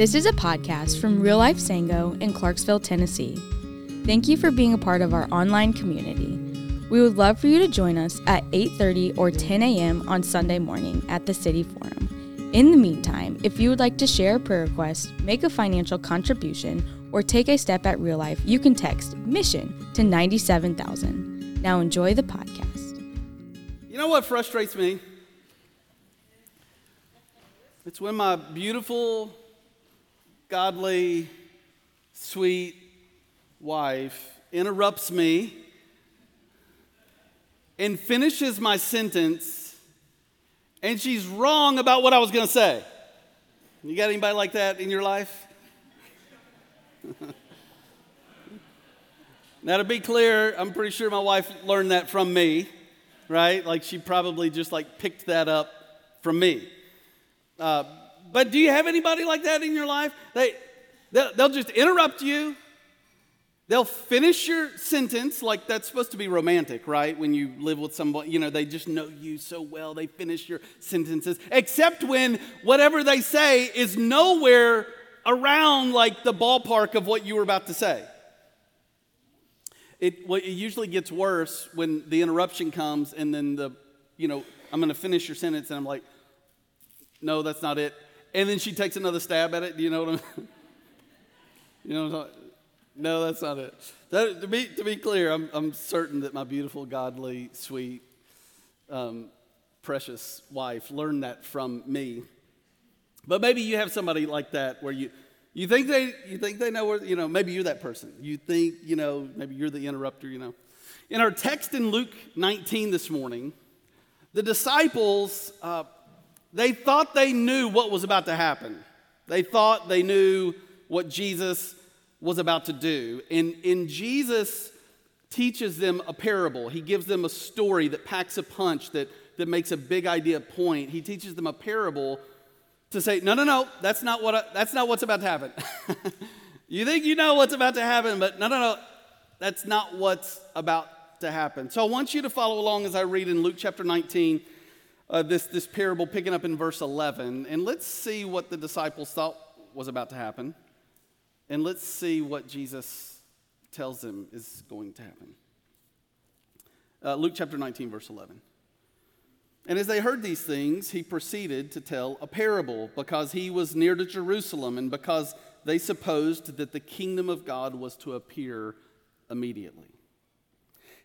This is a podcast from Real Life Sango in Clarksville, Tennessee. Thank you for being a part of our online community. We would love for you to join us at 8:30 or 10 a.m. on Sunday morning at the City Forum. In the meantime, if you would like to share a prayer request, make a financial contribution, or take a step at real life, you can text mission to 97000. Now enjoy the podcast. You know what frustrates me? It's when my beautiful, godly, sweet wife interrupts me and finishes my sentence, and she's wrong about what I was going to say. You got anybody like that in your life? now, to be clear, I'm pretty sure my wife learned that from me, right? Like she probably just like picked that up from me. Uh, but do you have anybody like that in your life? They, they'll, they'll just interrupt you. They'll finish your sentence like that's supposed to be romantic, right? When you live with someone, you know, they just know you so well, they finish your sentences, except when whatever they say is nowhere around like the ballpark of what you were about to say. It, well, it usually gets worse when the interruption comes and then the, you know, I'm going to finish your sentence and I'm like, no, that's not it. And then she takes another stab at it. Do you know what I'm You know No, that's not it. That, to, be, to be clear, I'm, I'm certain that my beautiful, godly, sweet, um, precious wife learned that from me. But maybe you have somebody like that where you, you think they you think they know where you know maybe you're that person. You think you know maybe you're the interrupter. You know, in our text in Luke 19 this morning, the disciples uh, they thought they knew what was about to happen. They thought they knew what Jesus was about to do. And, and Jesus teaches them a parable. He gives them a story that packs a punch, that, that makes a big idea point. He teaches them a parable to say, no, no, no, that's not, what I, that's not what's about to happen. you think you know what's about to happen, but no, no, no, that's not what's about to happen. So I want you to follow along as I read in Luke chapter 19 uh, this, this parable picking up in verse 11. And let's see what the disciples thought was about to happen. And let's see what Jesus tells them is going to happen. Uh, Luke chapter 19, verse 11. And as they heard these things, he proceeded to tell a parable because he was near to Jerusalem and because they supposed that the kingdom of God was to appear immediately.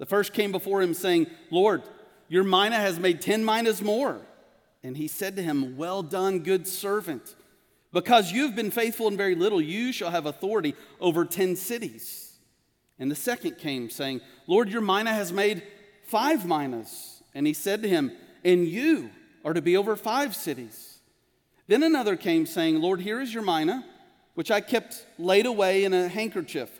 The first came before him, saying, Lord, your mina has made ten minas more. And he said to him, Well done, good servant. Because you've been faithful in very little, you shall have authority over ten cities. And the second came, saying, Lord, your mina has made five minas. And he said to him, And you are to be over five cities. Then another came, saying, Lord, here is your mina, which I kept laid away in a handkerchief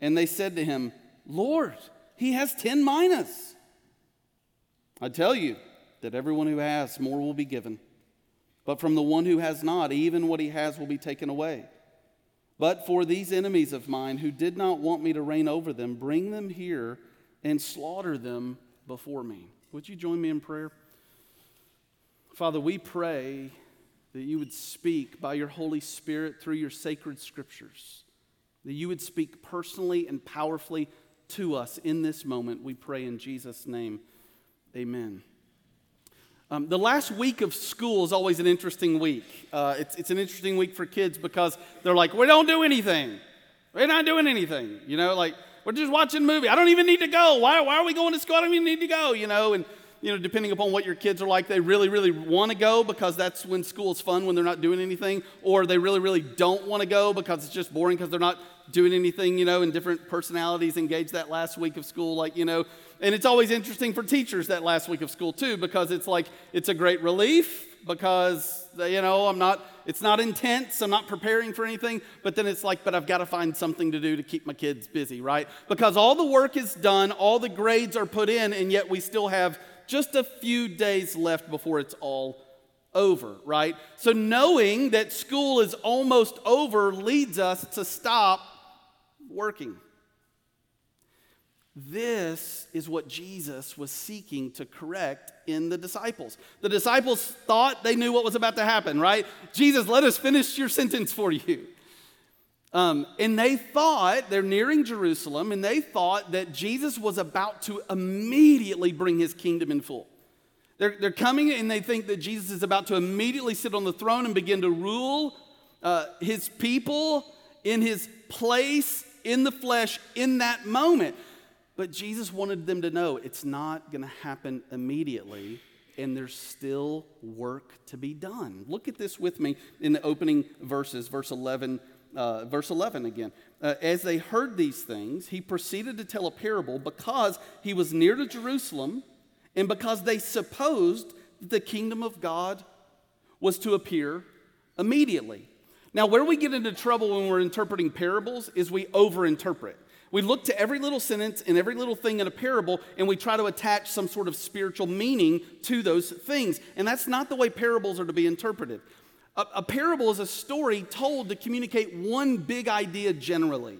And they said to him, Lord, he has 10 minas. I tell you that everyone who has, more will be given. But from the one who has not, even what he has will be taken away. But for these enemies of mine who did not want me to reign over them, bring them here and slaughter them before me. Would you join me in prayer? Father, we pray that you would speak by your Holy Spirit through your sacred scriptures that you would speak personally and powerfully to us in this moment. We pray in Jesus' name. Amen. Um, the last week of school is always an interesting week. Uh, it's, it's an interesting week for kids because they're like, we don't do anything. We're not doing anything. You know, like, we're just watching a movie. I don't even need to go. Why, why are we going to school? I don't even need to go, you know. And, you know, depending upon what your kids are like, they really, really want to go because that's when school's fun when they're not doing anything, or they really, really don't want to go because it's just boring because they're not doing anything, you know, and different personalities engage that last week of school, like, you know, and it's always interesting for teachers that last week of school too, because it's like, it's a great relief because, you know, I'm not, it's not intense, I'm not preparing for anything, but then it's like, but I've got to find something to do to keep my kids busy, right? Because all the work is done, all the grades are put in, and yet we still have just a few days left before it's all over, right? So knowing that school is almost over leads us to stop working. This is what Jesus was seeking to correct in the disciples. The disciples thought they knew what was about to happen, right? Jesus, let us finish your sentence for you. Um, and they thought, they're nearing Jerusalem, and they thought that Jesus was about to immediately bring his kingdom in full. They're, they're coming and they think that Jesus is about to immediately sit on the throne and begin to rule uh, his people in his place in the flesh in that moment. But Jesus wanted them to know it's not going to happen immediately, and there's still work to be done. Look at this with me in the opening verses, verse 11. Uh, verse 11 again. Uh, As they heard these things, he proceeded to tell a parable because he was near to Jerusalem and because they supposed that the kingdom of God was to appear immediately. Now, where we get into trouble when we're interpreting parables is we overinterpret. We look to every little sentence and every little thing in a parable and we try to attach some sort of spiritual meaning to those things. And that's not the way parables are to be interpreted. A, a parable is a story told to communicate one big idea generally,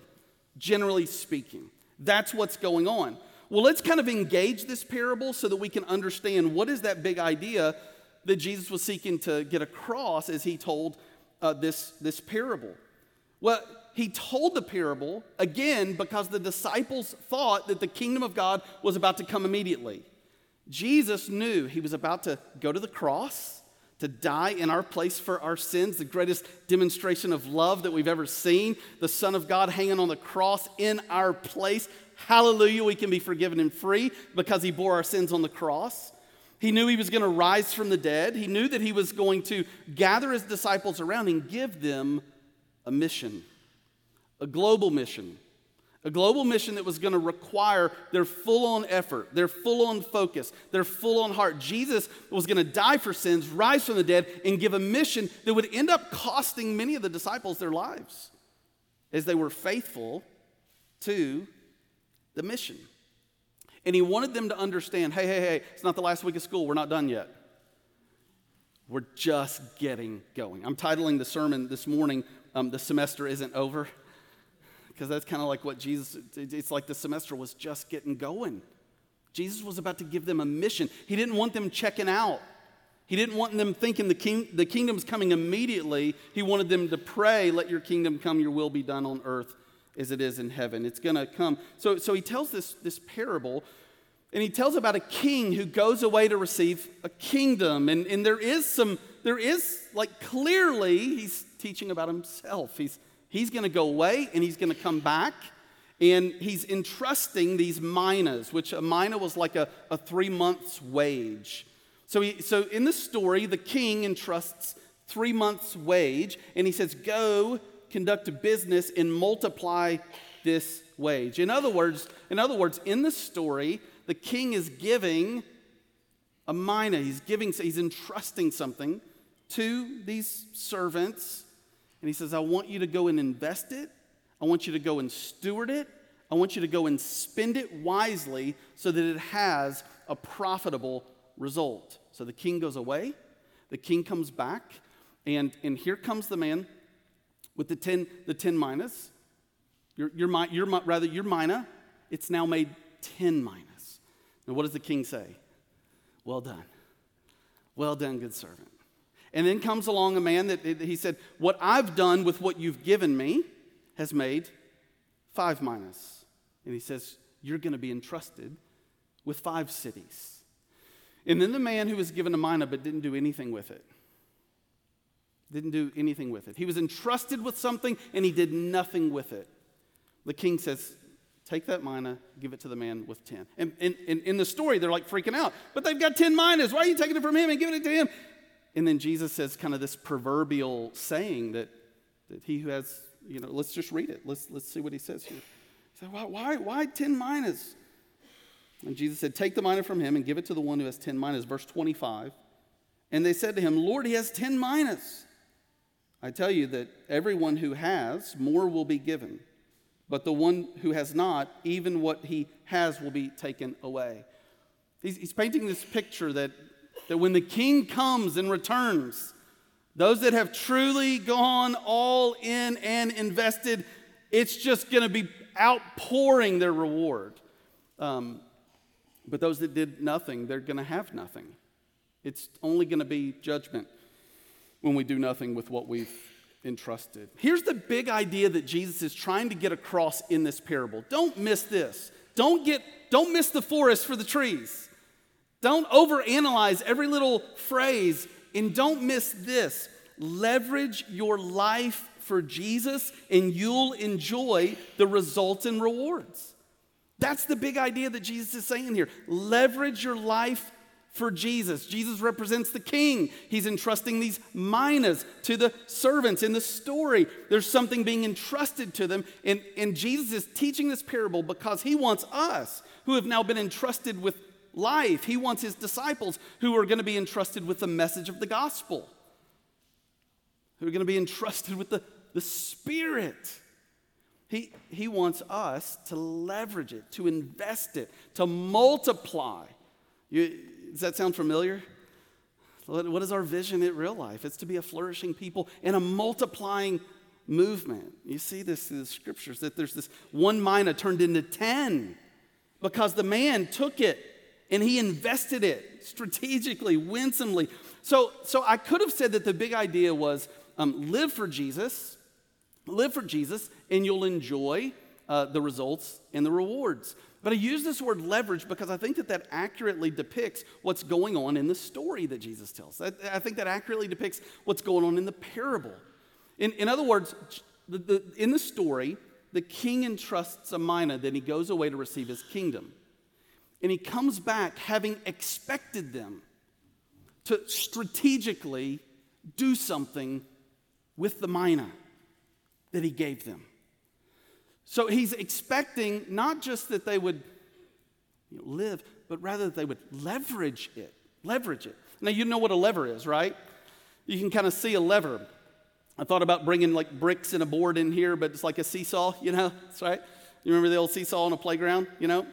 generally speaking. That's what's going on. Well, let's kind of engage this parable so that we can understand what is that big idea that Jesus was seeking to get across as he told uh, this, this parable. Well, he told the parable again because the disciples thought that the kingdom of God was about to come immediately. Jesus knew he was about to go to the cross, to die in our place for our sins, the greatest demonstration of love that we've ever seen. The Son of God hanging on the cross in our place. Hallelujah, we can be forgiven and free because he bore our sins on the cross. He knew he was going to rise from the dead. He knew that he was going to gather his disciples around and give them a mission a global mission. A global mission that was going to require their full on effort, their full on focus, their full on heart. Jesus was going to die for sins, rise from the dead, and give a mission that would end up costing many of the disciples their lives as they were faithful to the mission. And he wanted them to understand hey, hey, hey, it's not the last week of school, we're not done yet. We're just getting going. I'm titling the sermon this morning, um, The Semester Isn't Over because that's kind of like what Jesus, it's like the semester was just getting going. Jesus was about to give them a mission. He didn't want them checking out. He didn't want them thinking the, king, the kingdom's coming immediately. He wanted them to pray, let your kingdom come, your will be done on earth as it is in heaven. It's going to come. So, so he tells this, this parable, and he tells about a king who goes away to receive a kingdom. And, and there is some, there is, like, clearly, he's teaching about himself. He's, He's going to go away and he's going to come back. And he's entrusting these minas, which a mina was like a, a three months' wage. So, he, so in the story, the king entrusts three months' wage, and he says, Go conduct a business and multiply this wage. In other words, in other words, in the story, the king is giving a mina. He's giving, he's entrusting something to these servants and he says, I want you to go and invest it. I want you to go and steward it. I want you to go and spend it wisely so that it has a profitable result. So the king goes away, the king comes back, and, and here comes the man with the 10, the 10 minas. Your, your, your, rather, your mina, it's now made 10 minas. Now, what does the king say? Well done. Well done, good servant. And then comes along a man that he said, What I've done with what you've given me has made five minas. And he says, You're going to be entrusted with five cities. And then the man who was given a mina but didn't do anything with it. Didn't do anything with it. He was entrusted with something and he did nothing with it. The king says, Take that mina, give it to the man with 10. And, in the story, they're like freaking out. But they've got 10 minas. Why are you taking it from him and giving it to him? And then Jesus says, kind of this proverbial saying that, that he who has, you know, let's just read it. Let's, let's see what he says here. He said, why, why, why 10 minas? And Jesus said, Take the mina from him and give it to the one who has 10 minas. Verse 25. And they said to him, Lord, he has 10 minas. I tell you that everyone who has, more will be given. But the one who has not, even what he has will be taken away. He's, he's painting this picture that, that when the king comes and returns, those that have truly gone all in and invested, it's just going to be outpouring their reward. Um, but those that did nothing, they're going to have nothing. It's only going to be judgment when we do nothing with what we've entrusted. Here's the big idea that Jesus is trying to get across in this parable. Don't miss this. Don't get don't miss the forest for the trees. Don't overanalyze every little phrase and don't miss this. Leverage your life for Jesus and you'll enjoy the results and rewards. That's the big idea that Jesus is saying here. Leverage your life for Jesus. Jesus represents the king. He's entrusting these minas to the servants in the story. There's something being entrusted to them. And, and Jesus is teaching this parable because he wants us, who have now been entrusted with life, he wants his disciples who are going to be entrusted with the message of the gospel, who are going to be entrusted with the, the Spirit. He, he wants us to leverage it, to invest it, to multiply. You, does that sound familiar? What is our vision in real life? It's to be a flourishing people and a multiplying movement. You see this in the scriptures that there's this one mina turned into 10 because the man took it and he invested it strategically, winsomely. So, so I could have said that the big idea was um, live for Jesus, live for Jesus, and you'll enjoy uh, the results and the rewards. But I use this word leverage because I think that that accurately depicts what's going on in the story that Jesus tells. I, think that accurately depicts what's going on in the parable. In, in other words, the, the, in the story, the king entrusts a mina, then he goes away to receive his kingdom. And he comes back having expected them to strategically do something with the mina that he gave them. So he's expecting not just that they would you know, live, but rather that they would leverage it. Leverage it. Now, you know what a lever is, right? You can kind of see a lever. I thought about bringing like bricks and a board in here, but it's like a seesaw, you know? That's right. You remember the old seesaw on a playground, you know?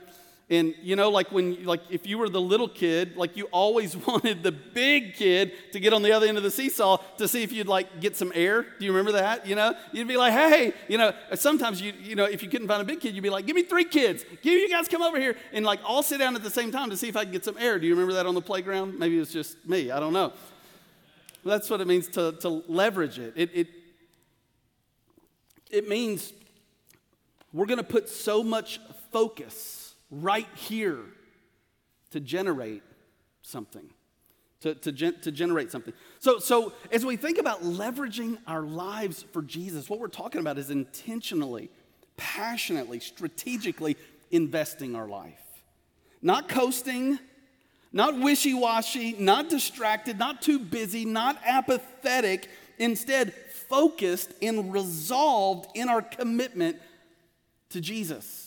And you know, like when, like if you were the little kid, like you always wanted the big kid to get on the other end of the seesaw to see if you'd like get some air. Do you remember that? You know, you'd be like, hey, you know, sometimes you, you know, if you couldn't find a big kid, you'd be like, give me three kids. Give you guys come over here and like all sit down at the same time to see if I can get some air. Do you remember that on the playground? Maybe it was just me. I don't know. That's what it means to, to leverage it. It, it, it means we're going to put so much focus right here to generate something. To, to, gen- to generate something. So, so, as we think about leveraging our lives for Jesus, what we're talking about is intentionally, passionately, strategically investing our life. Not coasting, not wishy washy, not distracted, not too busy, not apathetic. Instead, focused and resolved in our commitment to Jesus.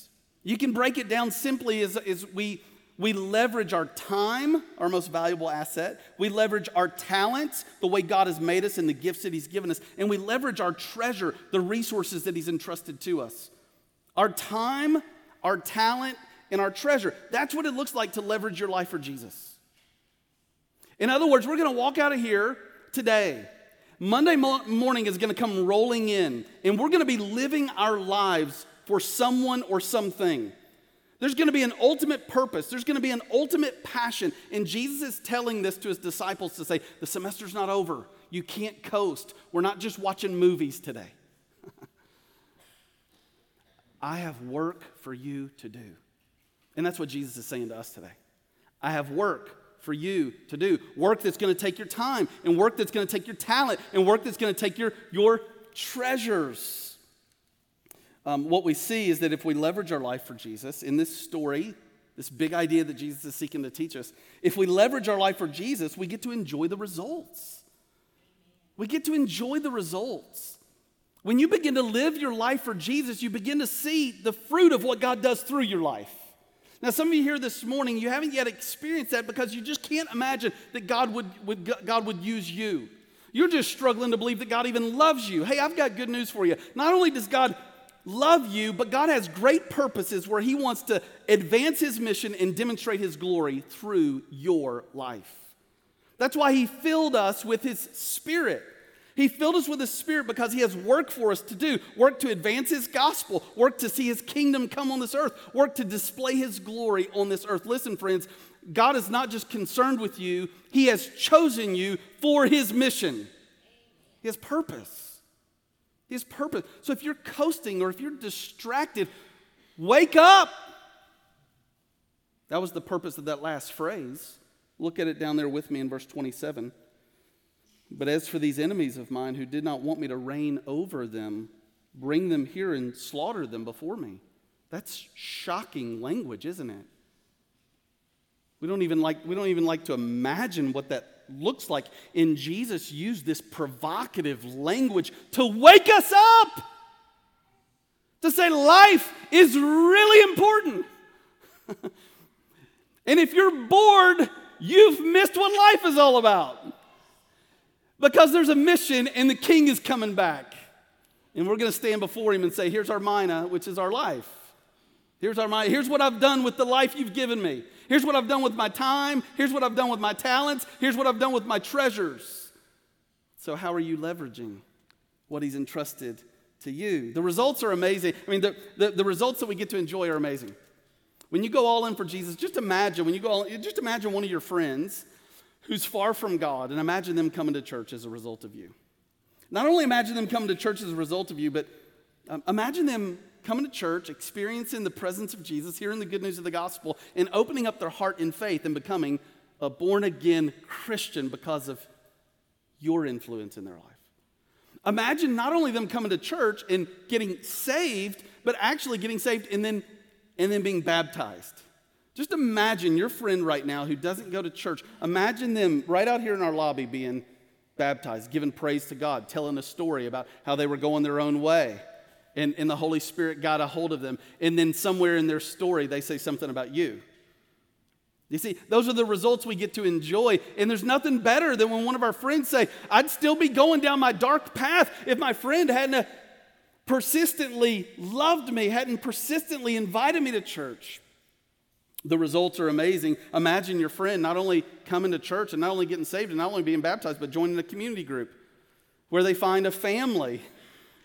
You can break it down simply as, as we, we leverage our time, our most valuable asset. We leverage our talents, the way God has made us and the gifts that He's given us. And we leverage our treasure, the resources that He's entrusted to us. Our time, our talent, and our treasure. That's what it looks like to leverage your life for Jesus. In other words, we're going to walk out of here today. Monday morning is going to come rolling in, and we're going to be living our lives for someone or something. There's going to be an ultimate purpose. There's going to be an ultimate passion. And Jesus is telling this to his disciples to say, the semester's not over. You can't coast. We're not just watching movies today. I have work for you to do. And that's what Jesus is saying to us today. I have work for you to do. Work that's going to take your time, and work that's going to take your talent, and work that's going to take your, your treasures. Um, what we see is that if we leverage our life for Jesus in this story, this big idea that Jesus is seeking to teach us, if we leverage our life for Jesus, we get to enjoy the results. We get to enjoy the results. When you begin to live your life for Jesus, you begin to see the fruit of what God does through your life. Now, some of you here this morning, you haven't yet experienced that because you just can't imagine that God would, would, God would use you. You're just struggling to believe that God even loves you. Hey, I've got good news for you. Not only does God love you, but God has great purposes where He wants to advance His mission and demonstrate His glory through your life. That's why He filled us with His Spirit. He filled us with His Spirit because He has work for us to do work to advance His gospel, work to see His kingdom come on this earth, work to display His glory on this earth. Listen, friends, God is not just concerned with you, He has chosen you for His mission. Has purpose. Has purpose. So if you're coasting or if you're distracted, wake up. That was the purpose of that last phrase. Look at it down there with me in verse 27. But as for these enemies of mine who did not want me to reign over them, bring them here and slaughter them before me. That's shocking language, isn't it? We don't even like, we don't even like to imagine what that looks like. And Jesus used this provocative language to wake us up, to say life is really important. and if you're bored, you've missed what life is all about. Because there's a mission and the king is coming back. And we're going to stand before him and say, Here's our mina, which is our life. Here's our mina. Here's what I've done with the life you've given me. Here's what I've done with my time. Here's what I've done with my talents. Here's what I've done with my treasures. So, how are you leveraging what he's entrusted to you? The results are amazing. I mean, the, the, the results that we get to enjoy are amazing. When you go all in for Jesus, just imagine when you go all, just imagine one of your friends who's far from God and imagine them coming to church as a result of you. Not only imagine them coming to church as a result of you, but um, imagine them coming to church, experiencing the presence of Jesus, hearing the good news of the gospel, and opening up their heart in faith and becoming a born again Christian because of your influence in their life. Imagine not only them coming to church and getting saved, but actually getting saved and then, and then being baptized. Just imagine your friend right now who doesn't go to church. Imagine them right out here in our lobby being baptized, giving praise to God, telling a story about how they were going their own way. And, and the Holy Spirit got a hold of them. And then somewhere in their story, they say something about you. You see, those are the results we get to enjoy. And there's nothing better than when one of our friends say, I'd still be going down my dark path if my friend hadn't persistently loved me, hadn't persistently invited me to church. The results are amazing. Imagine your friend not only coming to church and not only getting saved and not only being baptized, but joining a community group where they find a family,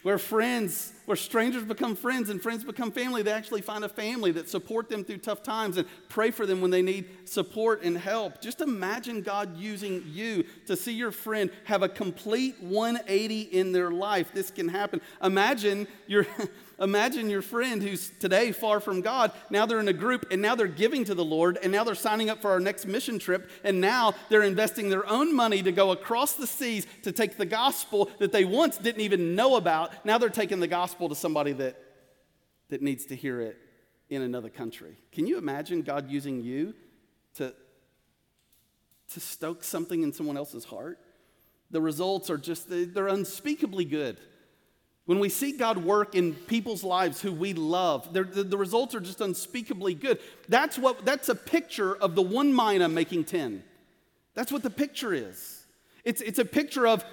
where friends, where strangers become friends and friends become family. They actually find a family that support them through tough times and pray for them when they need support and help. Just imagine God using you to see your friend have a complete 180 in their life. This can happen. Imagine your Imagine your friend who's today far from God. Now they're in a group and now they're giving to the Lord and now they're signing up for our next mission trip and now they're investing their own money to go across the seas to take the gospel that they once didn't even know about. Now they're taking the gospel to somebody that, that needs to hear it in another country. Can you imagine God using you to, to stoke something in someone else's heart? The results are just, they're unspeakably good. When we see God work in people's lives who we love, the, the, results are just unspeakably good. That's, what, that's a picture of the one mina making 10. That's what the picture is. It's, it's a picture of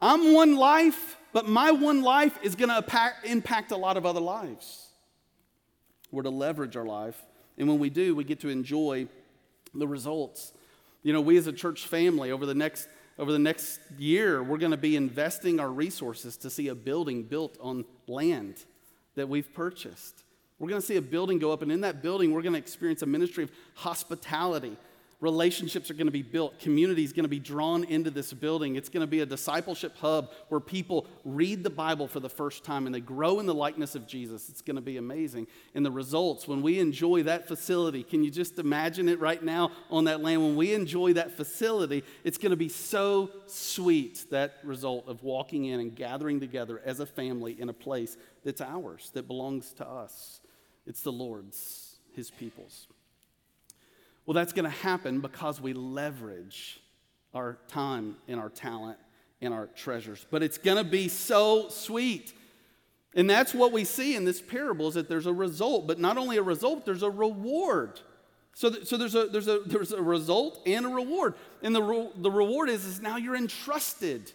I'm one life, but my one life is going to impact a lot of other lives. We're to leverage our life. And when we do, we get to enjoy the results. You know, we as a church family over the next over the next year, we're going to be investing our resources to see a building built on land that we've purchased. We're going to see a building go up, and in that building, we're going to experience a ministry of hospitality Relationships are going to be built. Community is going to be drawn into this building. It's going to be a discipleship hub where people read the Bible for the first time and they grow in the likeness of Jesus. It's going to be amazing. And the results, when we enjoy that facility, can you just imagine it right now on that land? When we enjoy that facility, it's going to be so sweet, that result of walking in and gathering together as a family in a place that's ours, that belongs to us. It's the Lord's, His people's. Well, that's going to happen because we leverage our time and our talent and our treasures. But it's going to be so sweet. And that's what we see in this parable is that there's a result, but not only a result, there's a reward. So, th- so there's, a, there's, a, there's a result and a reward. And the, re- the reward is, is now you're entrusted.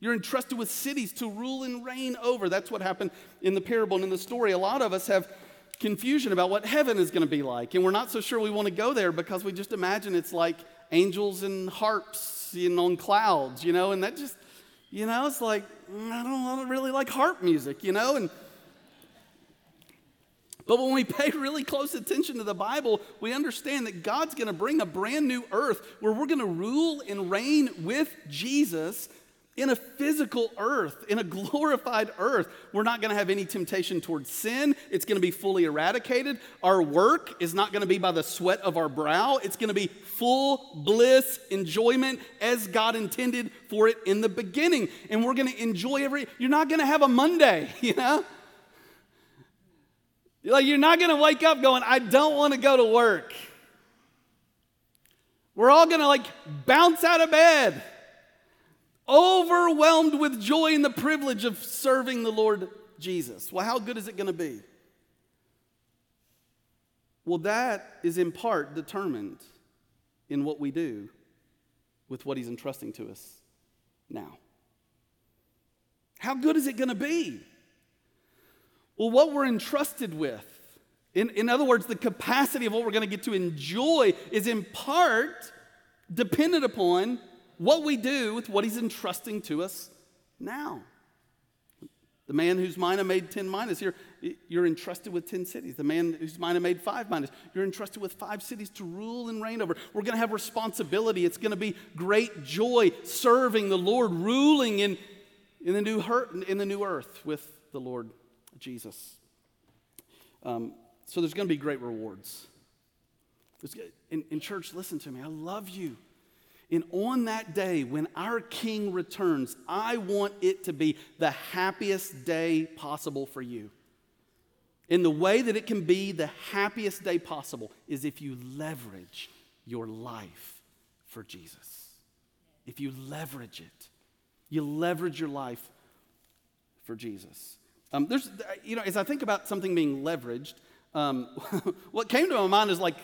You're entrusted with cities to rule and reign over. That's what happened in the parable and in the story. A lot of us have confusion about what heaven is going to be like. And we're not so sure we want to go there because we just imagine it's like angels and harps know, on clouds, you know, and that just, you know, it's like, mm, I don't, I don't really like harp music, you know, and but when we pay really close attention to the Bible, we understand that God's going to bring a brand new earth where we're going to rule and reign with Jesus in a physical earth, in a glorified earth, we're not going to have any temptation towards sin. It's going to be fully eradicated. Our work is not going to be by the sweat of our brow. It's going to be full bliss, enjoyment as God intended for it in the beginning. And we're going to enjoy every, you're not going to have a Monday, you know? Like, you're not going to wake up going, I don't want to go to work. We're all going to like bounce out of bed overwhelmed with joy in the privilege of serving the Lord Jesus. Well, how good is it going to be? Well, that is in part determined in what we do with what He's entrusting to us now. How good is it going to be? Well, what we're entrusted with, in, in other words, the capacity of what we're going to get to enjoy, is in part dependent upon what we do with what he's entrusting to us now. The man whose mina made 10 minas, you're, you're entrusted with 10 cities. The man whose mina made five minas, you're entrusted with five cities to rule and reign over. We're going to have responsibility. It's going to be great joy serving the Lord, ruling in, in, the, new her, in the new earth with the Lord Jesus. Um, so there's going to be great rewards. In, in church, listen to me. I love you. And on that day, when our King returns, I want it to be the happiest day possible for you. And the way that it can be the happiest day possible is if you leverage your life for Jesus. If you leverage it, you leverage your life for Jesus. Um, there's, you know, as I think about something being leveraged, um, what came to my mind is like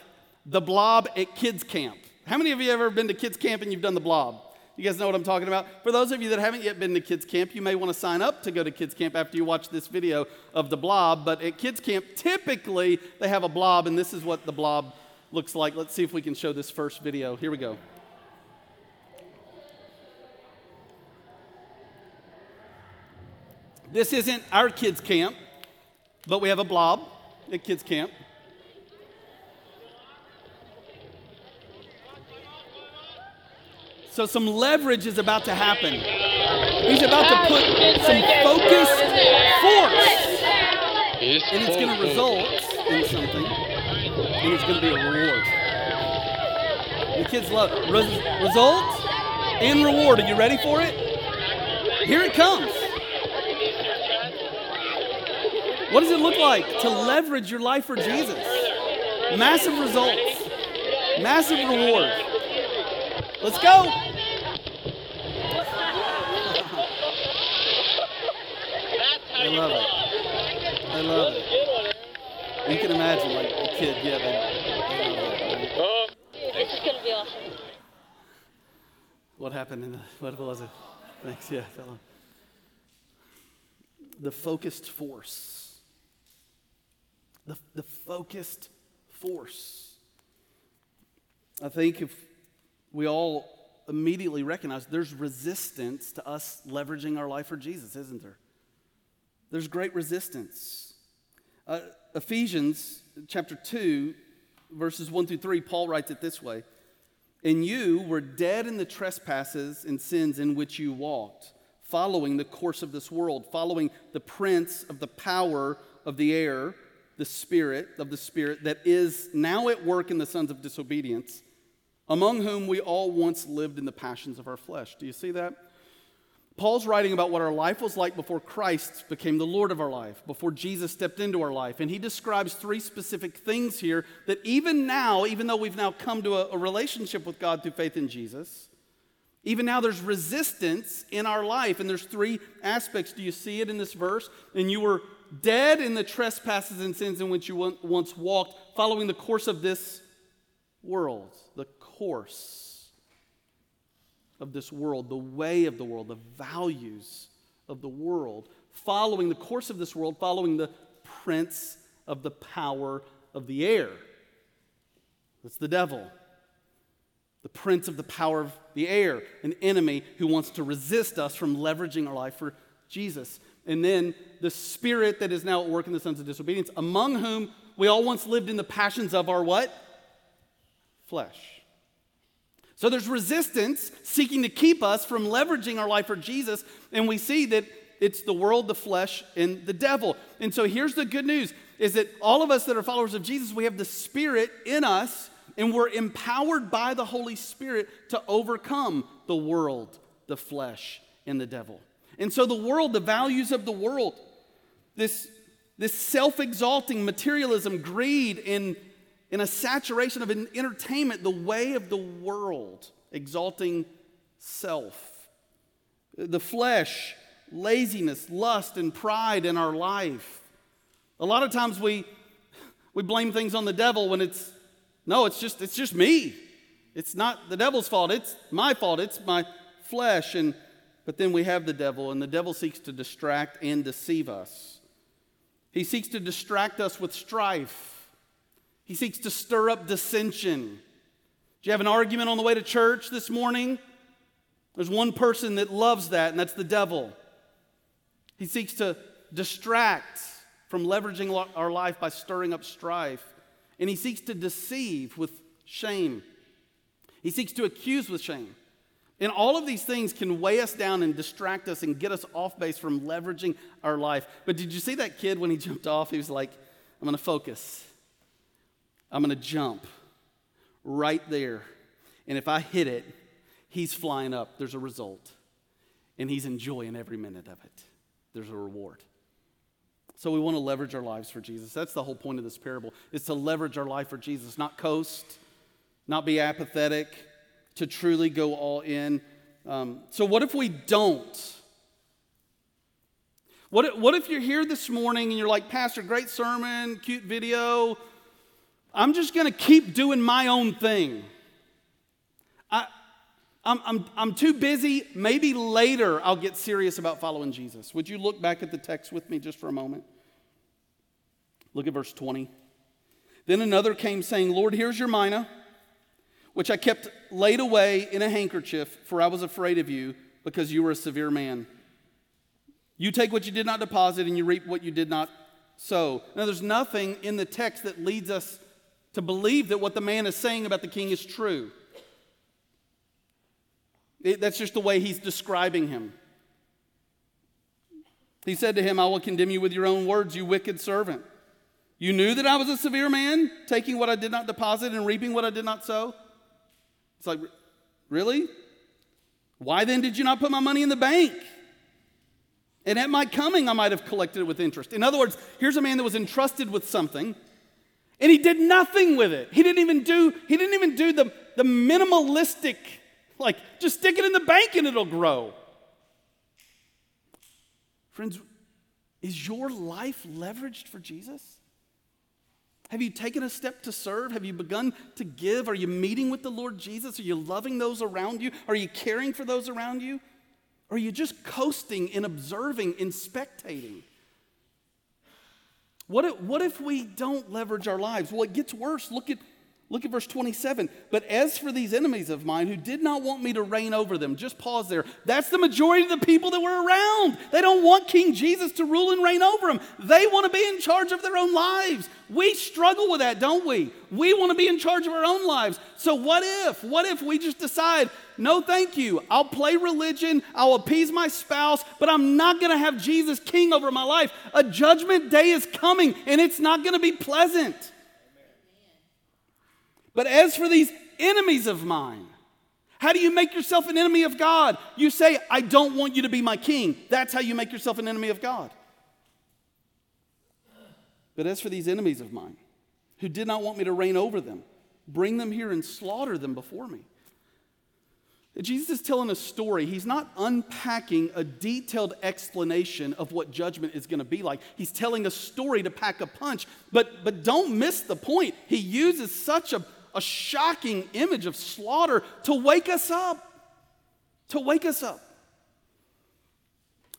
the blob at kids' camp. How many of you ever been to kids camp and you've done the blob? You guys know what I'm talking about? For those of you that haven't yet been to kids camp, you may want to sign up to go to kids camp after you watch this video of the blob. But at kids camp, typically they have a blob, and this is what the blob looks like. Let's see if we can show this first video. Here we go. This isn't our kids camp, but we have a blob at kids camp. So some leverage is about to happen. He's about to put some focused force. And it's going to result in something. And it's going to be a reward. The kids love it. Res- result and reward. Are you ready for it? Here it comes. What does it look like to leverage your life for Jesus? Massive results, massive reward. Let's go. I love it. I love it. You can imagine, like a kid, yeah, they, they love it. Right? Oh. This is gonna be awesome. What happened in the, what was it? Thanks, yeah, fella. The focused force. The, the focused force. I think if we all immediately recognize there's resistance to us leveraging our life for Jesus, isn't there? There's great resistance. Uh, Ephesians chapter 2, verses 1 through 3, Paul writes it this way And you were dead in the trespasses and sins in which you walked, following the course of this world, following the prince of the power of the air, the spirit of the spirit that is now at work in the sons of disobedience, among whom we all once lived in the passions of our flesh. Do you see that? Paul's writing about what our life was like before Christ became the Lord of our life, before Jesus stepped into our life. And he describes three specific things here that even now, even though we've now come to a, a relationship with God through faith in Jesus, even now there's resistance in our life. And there's three aspects. Do you see it in this verse? And you were dead in the trespasses and sins in which you once walked, following the course of this world. The course of this world, the way of the world, the values of the world, following the course of this world, following the prince of the power of the air. That's the devil. The prince of the power of the air, an enemy who wants to resist us from leveraging our life for Jesus. And then the spirit that is now at work in the sons of disobedience, among whom we all once lived in the passions of our what? Flesh. So there's resistance seeking to keep us from leveraging our life for Jesus, and we see that it's the world, the flesh, and the devil. And so here's the good news is that all of us that are followers of Jesus, we have the Spirit in us, and we're empowered by the Holy Spirit to overcome the world, the flesh, and the devil. And so the world, the values of the world, this, this self exalting materialism, greed, and in a saturation of an entertainment, the way of the world, exalting self. The flesh, laziness, lust, and pride in our life. A lot of times we, we blame things on the devil when it's, no, it's just, it's just me. It's not the devil's fault, it's my fault, it's my flesh. And, but then we have the devil, and the devil seeks to distract and deceive us. He seeks to distract us with strife. He seeks to stir up dissension. Do you have an argument on the way to church this morning? There's one person that loves that, and that's the devil. He seeks to distract from leveraging our life by stirring up strife, and he seeks to deceive with shame. He seeks to accuse with shame. And all of these things can weigh us down and distract us and get us off base from leveraging our life. But did you see that kid when he jumped off? He was like, I'm going to focus. I'm going to jump right there. And if I hit it, he's flying up. There's a result. And he's enjoying every minute of it. There's a reward. So we want to leverage our lives for Jesus. That's the whole point of this parable. Is to leverage our life for Jesus, not coast, not be apathetic, to truly go all in. Um, so what if we don't? What if, what if you're here this morning and you're like, Pastor, great sermon, cute video, I'm just going to keep doing my own thing. I, I'm, I'm, I'm too busy. Maybe later I'll get serious about following Jesus. Would you look back at the text with me just for a moment? Look at verse 20. Then another came saying, Lord, here's your mina, which I kept laid away in a handkerchief, for I was afraid of you, because you were a severe man. You take what you did not deposit, and you reap what you did not sow. Now, there's nothing in the text that leads us to believe that what the man is saying about the king is true. It, that's just the way he's describing him. He said to him, I will condemn you with your own words, you wicked servant. You knew that I was a severe man, taking what I did not deposit and reaping what I did not sow? It's like, really? Why then did you not put my money in the bank? And at my coming, I might have collected it with interest. In other words, here's a man that was entrusted with something and he did nothing with it. He didn't even do, he didn't even do the, the minimalistic, like just stick it in the bank and it'll grow. Friends, is your life leveraged for Jesus? Have you taken a step to serve? Have you begun to give? Are you meeting with the Lord Jesus? Are you loving those around you? Are you caring for those around you? Or are you just coasting and observing and spectating? What if, what if we don't leverage our lives? Well, it gets worse. Look at, Look at verse 27. But as for these enemies of mine who did not want me to reign over them, just pause there. That's the majority of the people that were around. They don't want King Jesus to rule and reign over them. They want to be in charge of their own lives. We struggle with that, don't we? We want to be in charge of our own lives. So, what if? What if we just decide, no, thank you. I'll play religion, I'll appease my spouse, but I'm not going to have Jesus king over my life. A judgment day is coming, and it's not going to be pleasant. But as for these enemies of mine, how do you make yourself an enemy of God? You say, I don't want you to be my king. That's how you make yourself an enemy of God. But as for these enemies of mine, who did not want me to reign over them, bring them here and slaughter them before me. Jesus is telling a story. He's not unpacking a detailed explanation of what judgment is going to be like. He's telling a story to pack a punch. But, but don't miss the point. He uses such a a shocking image of slaughter to wake us up. To wake us up.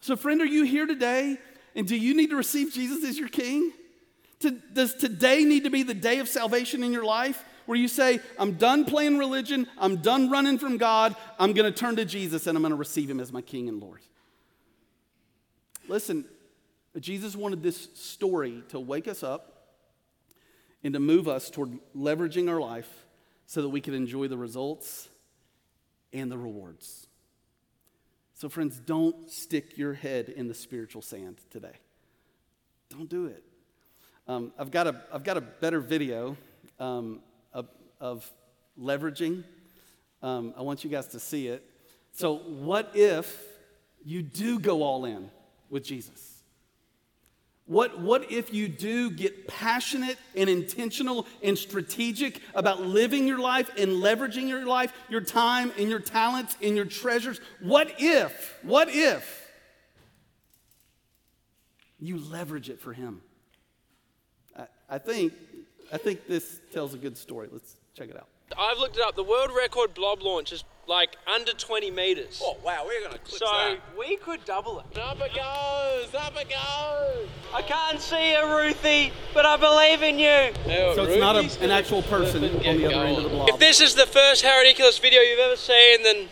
So, friend, are you here today? And do you need to receive Jesus as your king? To, does today need to be the day of salvation in your life where you say, I'm done playing religion, I'm done running from God, I'm going to turn to Jesus and I'm going to receive him as my king and Lord? Listen, Jesus wanted this story to wake us up and to move us toward leveraging our life so that we can enjoy the results and the rewards. So, friends, don't stick your head in the spiritual sand today. Don't do it. Um, I've, got a, I've got a better video um, of, of, leveraging. Um, I want you guys to see it. So, what if you do go all in with Jesus? What, what if you do get passionate and intentional and strategic about living your life and leveraging your life, your time and your talents and your treasures? What if, what if you leverage it for Him? I, I think, I think this tells a good story. Let's check it out. I've looked it up. The world record blob launch is like under 20 meters. Oh, wow, we're going to clip so that. we could double it. Up it goes, up it goes. I can't see you, Ruthie, but I believe in you. So it's not a, an actual person on the other end of the blob. If this is the first How Ridiculous video you've ever seen, then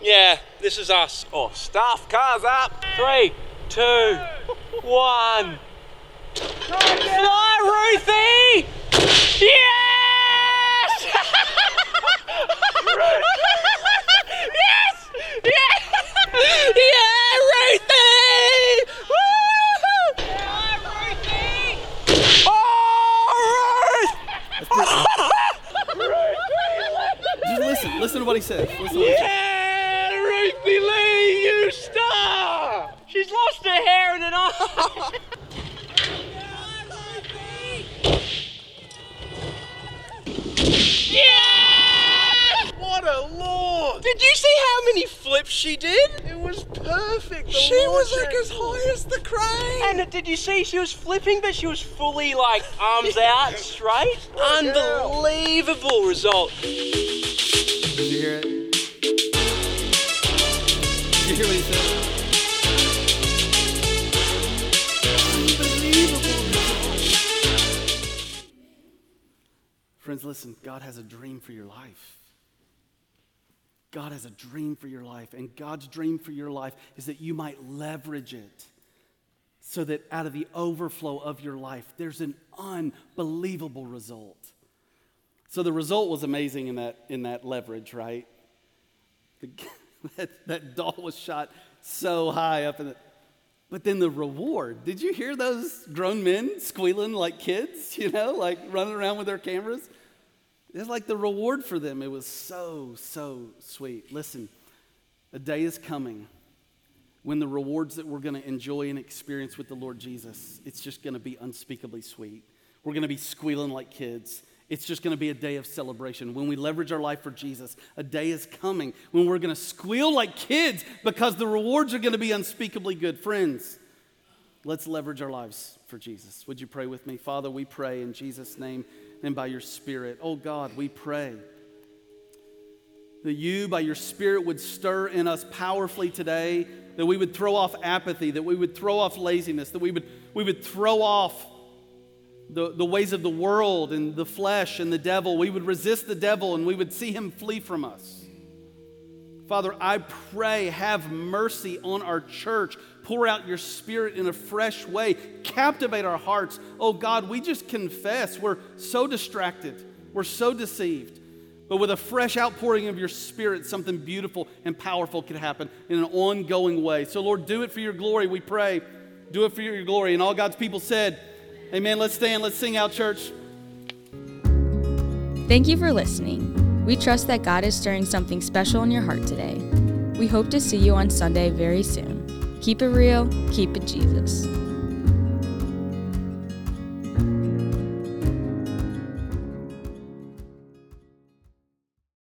yeah, this is us. Oh, staff, cars up. Three, two, one. Fly, Ruthie! Yes! Yes! Yes! Yeah, Ruthie! Woo! Yeah, Ruthie! Oh, Just listen, listen to what he says. Listen to what he says. Yeah, Ruthie Lee, you star! She's lost her hair and an eye. Yeah! What a launch. Did you see how many flips she did? It was perfect. The She was launch like as high as the crane. And did you see she was flipping, but she was fully like arms out straight? Unbelievable result. Did you hear it? Did you hear what he said? Friends, listen, God has a dream for your life. God has a dream for your life, and God's dream for your life is that you might leverage it so that out of the overflow of your life, there's an unbelievable result. So the result was amazing in that, in that leverage, right? The, that, that doll was shot so high up in the. But then the reward. Did you hear those grown men squealing like kids, you know, like running around with their cameras? It's like the reward for them. It was so, so sweet. Listen, a day is coming when the rewards that we're going to enjoy and experience with the Lord Jesus, it's just going to be unspeakably sweet. We're going to be squealing like kids. It's just going to be a day of celebration. When we leverage our life for Jesus, a day is coming when we're going to squeal like kids because the rewards are going to be unspeakably good. Friends, let's leverage our lives for Jesus. Would you pray with me? Father, we pray in Jesus' name and by your Spirit. Oh God, we pray that you, by your Spirit, would stir in us powerfully today, that we would throw off apathy, that we would throw off laziness, that we would, we would throw off the, the ways of the world and the flesh and the devil. We would resist the devil and we would see him flee from us. Father, I pray, have mercy on our church. Pour out your spirit in a fresh way. Captivate our hearts. Oh God, we just confess we're so distracted, we're so deceived. But with a fresh outpouring of your spirit, something beautiful and powerful could happen in an ongoing way. So, Lord, do it for your glory, we pray. Do it for your glory. And all God's people said, Amen. Let's stand, let's sing out, church. Thank you for listening. We trust that God is stirring something special in your heart today. We hope to see you on Sunday very soon. Keep it real, keep it Jesus.